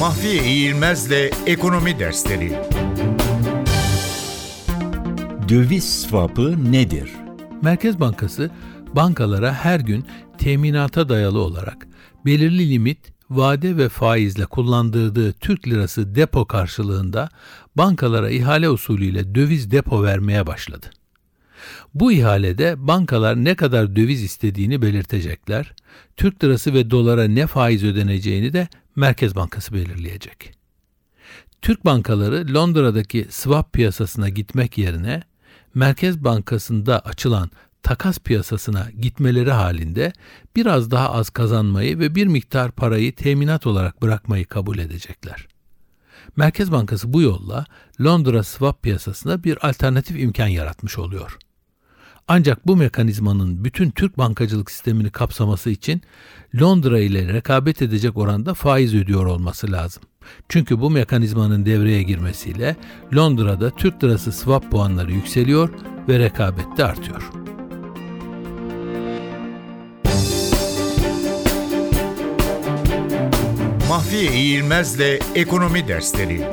Mahfiye İğilmez'le Ekonomi Dersleri Döviz swap'ı nedir? Merkez Bankası bankalara her gün teminata dayalı olarak belirli limit, vade ve faizle kullandırdığı Türk lirası depo karşılığında bankalara ihale usulüyle döviz depo vermeye başladı. Bu ihalede bankalar ne kadar döviz istediğini belirtecekler, Türk lirası ve dolara ne faiz ödeneceğini de Merkez Bankası belirleyecek. Türk bankaları Londra'daki swap piyasasına gitmek yerine Merkez Bankası'nda açılan takas piyasasına gitmeleri halinde biraz daha az kazanmayı ve bir miktar parayı teminat olarak bırakmayı kabul edecekler. Merkez Bankası bu yolla Londra swap piyasasına bir alternatif imkan yaratmış oluyor. Ancak bu mekanizmanın bütün Türk bankacılık sistemini kapsaması için Londra ile rekabet edecek oranda faiz ödüyor olması lazım. Çünkü bu mekanizmanın devreye girmesiyle Londra'da Türk lirası swap puanları yükseliyor ve rekabet de artıyor. Mahfiye İğilmez'le Ekonomi Dersleri